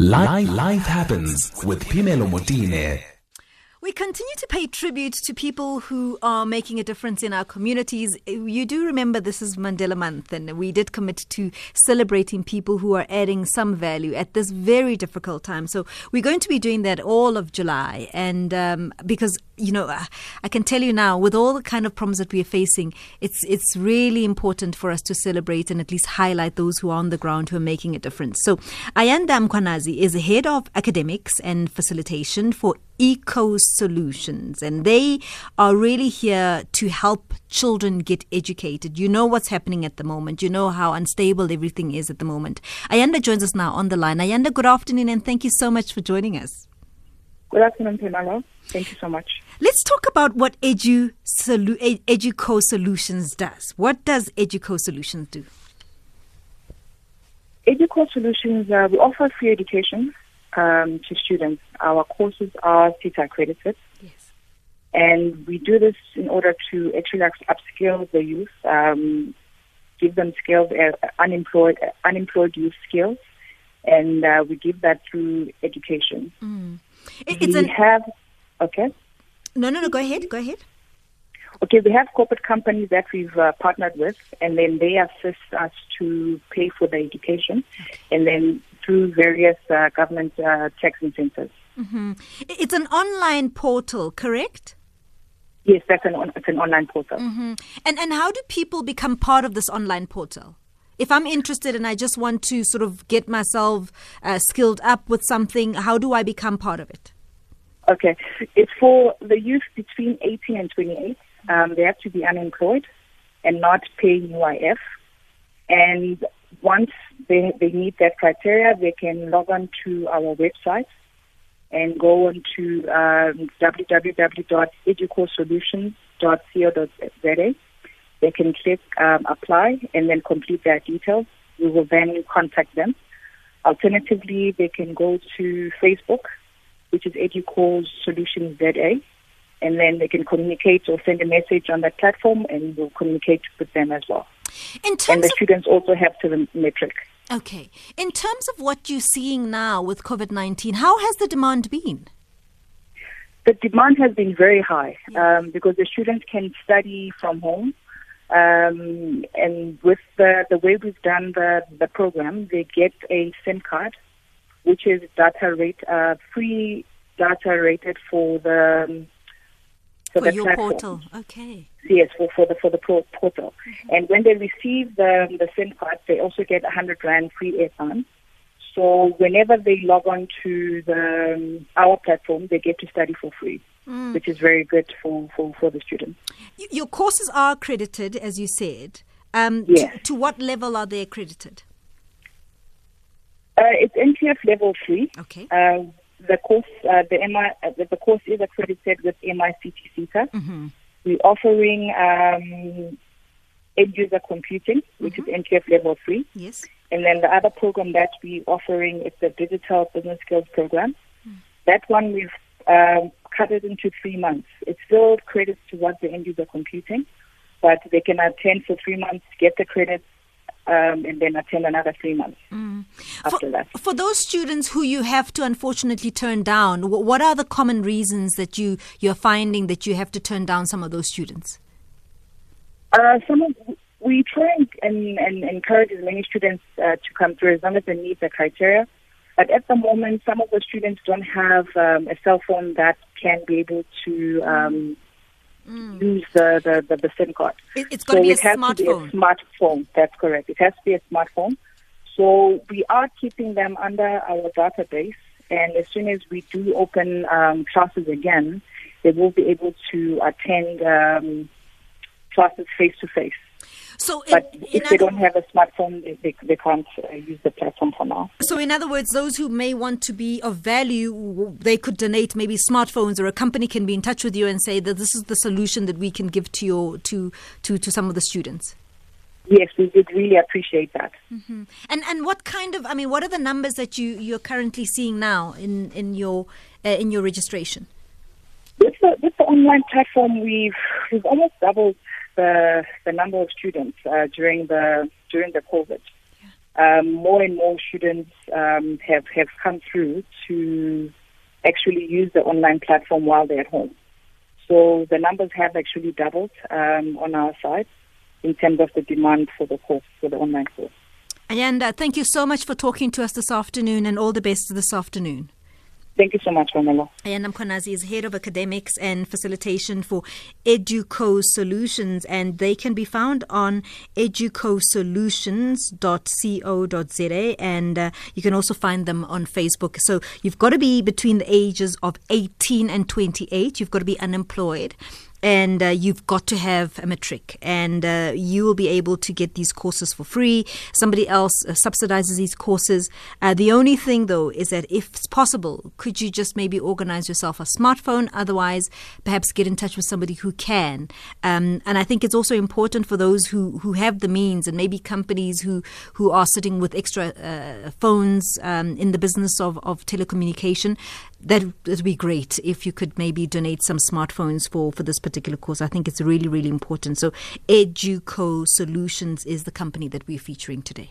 Life, life happens with Phemelo Motene. We continue to pay tribute to people who are making a difference in our communities. You do remember this is Mandela Month, and we did commit to celebrating people who are adding some value at this very difficult time. So we're going to be doing that all of July, and um, because you know, uh, I can tell you now, with all the kind of problems that we are facing, it's it's really important for us to celebrate and at least highlight those who are on the ground who are making a difference. So, Ayanda Mkwanazi is head of academics and facilitation for Educo Solutions, and they are really here to help children get educated. You know what's happening at the moment. You know how unstable everything is at the moment. Ayanda joins us now on the line. Ayanda, good afternoon, and thank you so much for joining us. Good afternoon, Pamela. Thank you so much. Let's talk about what Edu Solu- Educo Solutions does. What does Educo Solutions do? Educo Solutions, uh, we offer free education um, to students. Our courses are SETA accredited. Yes. And we do this in order to actually upskill the youth, um, give them skills, uh, unemployed, uh, unemployed youth skills, and uh, we give that through education. Mm. It's we an... have, okay. No, no, no. Go ahead. Go ahead. Okay, we have corporate companies that we've uh, partnered with, and then they assist us to pay for the education, and then through various uh, government uh, tax incentives. Mm-hmm. It's an online portal, correct? Yes, that's an on, it's an online portal. Mm-hmm. And and how do people become part of this online portal? If I'm interested and I just want to sort of get myself uh, skilled up with something, how do I become part of it? Okay. It's for the youth between 18 and 28. Um, they have to be unemployed and not pay UIF. And once they, they meet that criteria, they can log on to our website and go on to um, www.educosolutions.co.za. They can click um, apply and then complete their details. We will then contact them. Alternatively, they can go to Facebook which is Educo Solutions ZA. And then they can communicate or send a message on that platform and we'll communicate with them as well. In terms and the of, students also have to the matric. Okay. In terms of what you're seeing now with COVID 19, how has the demand been? The demand has been very high um, because the students can study from home. Um, and with the, the way we've done the, the program, they get a SIM card which is data rate uh, free data rated for the um, for, for the your platform. portal. Okay. Yes, for, for the for the portal. Mm-hmm. And when they receive the the SIM card, they also get hundred rand free airtime. So whenever they log on to the um, our platform, they get to study for free, mm. which is very good for, for, for the students. Your courses are accredited, as you said. Um, yes. to, to what level are they accredited? Uh, it's NQF level three. Okay. Uh, the course, uh, the MI, uh, the course is accredited with MICT SETA. Mm-hmm. We're offering um, end user computing, which mm-hmm. is NQF level three. Yes. And then the other program that we're offering is the digital business skills program. Mm. That one we've um, cut it into three months. It's still credits towards the end user computing, but they can attend for three months, get the credits, um, and then attend another three months mm. after for, that. For those students who you have to unfortunately turn down, what are the common reasons that you you're finding that you have to turn down some of those students? Uh, some of, we try and, and, encourage as many students uh, to come through as long as they meet the criteria. But at the moment, some of the students don't have um, a cell phone that can be able to um, mm. use the, the, the, the SIM card. It, has got so to be a smartphone. To be a smartphone. That's correct. It has to be a smartphone. So we are keeping them under our database, and as soon as we do open um, classes again, they will be able to attend um, classes face to face. So, in, but if they don't have a smartphone, they, they, they can't uh, use the platform for now. So, in other words, those who may want to be of value, they could donate maybe smartphones, or a company can be in touch with you and say that this is the solution that we can give to your to to, to some of the students. Yes, we would really appreciate that. Mm-hmm. And and what kind of I mean, what are the numbers that you you're currently seeing now in in your uh, in your registration? With the, with the online platform, we've we've almost doubled the the number of students uh, during the during the COVID. um, more and more students um, have have come through to actually use the online platform while they're at home. So the numbers have actually doubled um, on our side in terms of the demand for the course, for the online course. And uh, thank you so much for talking to us this afternoon and all the best this afternoon. Thank you so much, Pamela. Ayanda Mkwanazi is Head of Academics and Facilitation for Educo Solutions, and they can be found on educosolutions.co.za, and uh, you can also find them on Facebook. So you've got to be between the ages of 18 and 28. You've got to be unemployed and uh, you've got to have a matric and uh, you will be able to get these courses for free. Somebody else uh, subsidizes these courses. Uh, the only thing though is that if it's possible could you just maybe organize yourself a smartphone? Otherwise perhaps get in touch with somebody who can. Um, and i think it's also important for those who, who have the means and maybe companies who, who are sitting with extra uh, phones um, in the business of, of telecommunication that would be great if you could maybe donate some smartphones for, for this particular course. I think it's really, really important. So, Educo Solutions is the company that we're featuring today.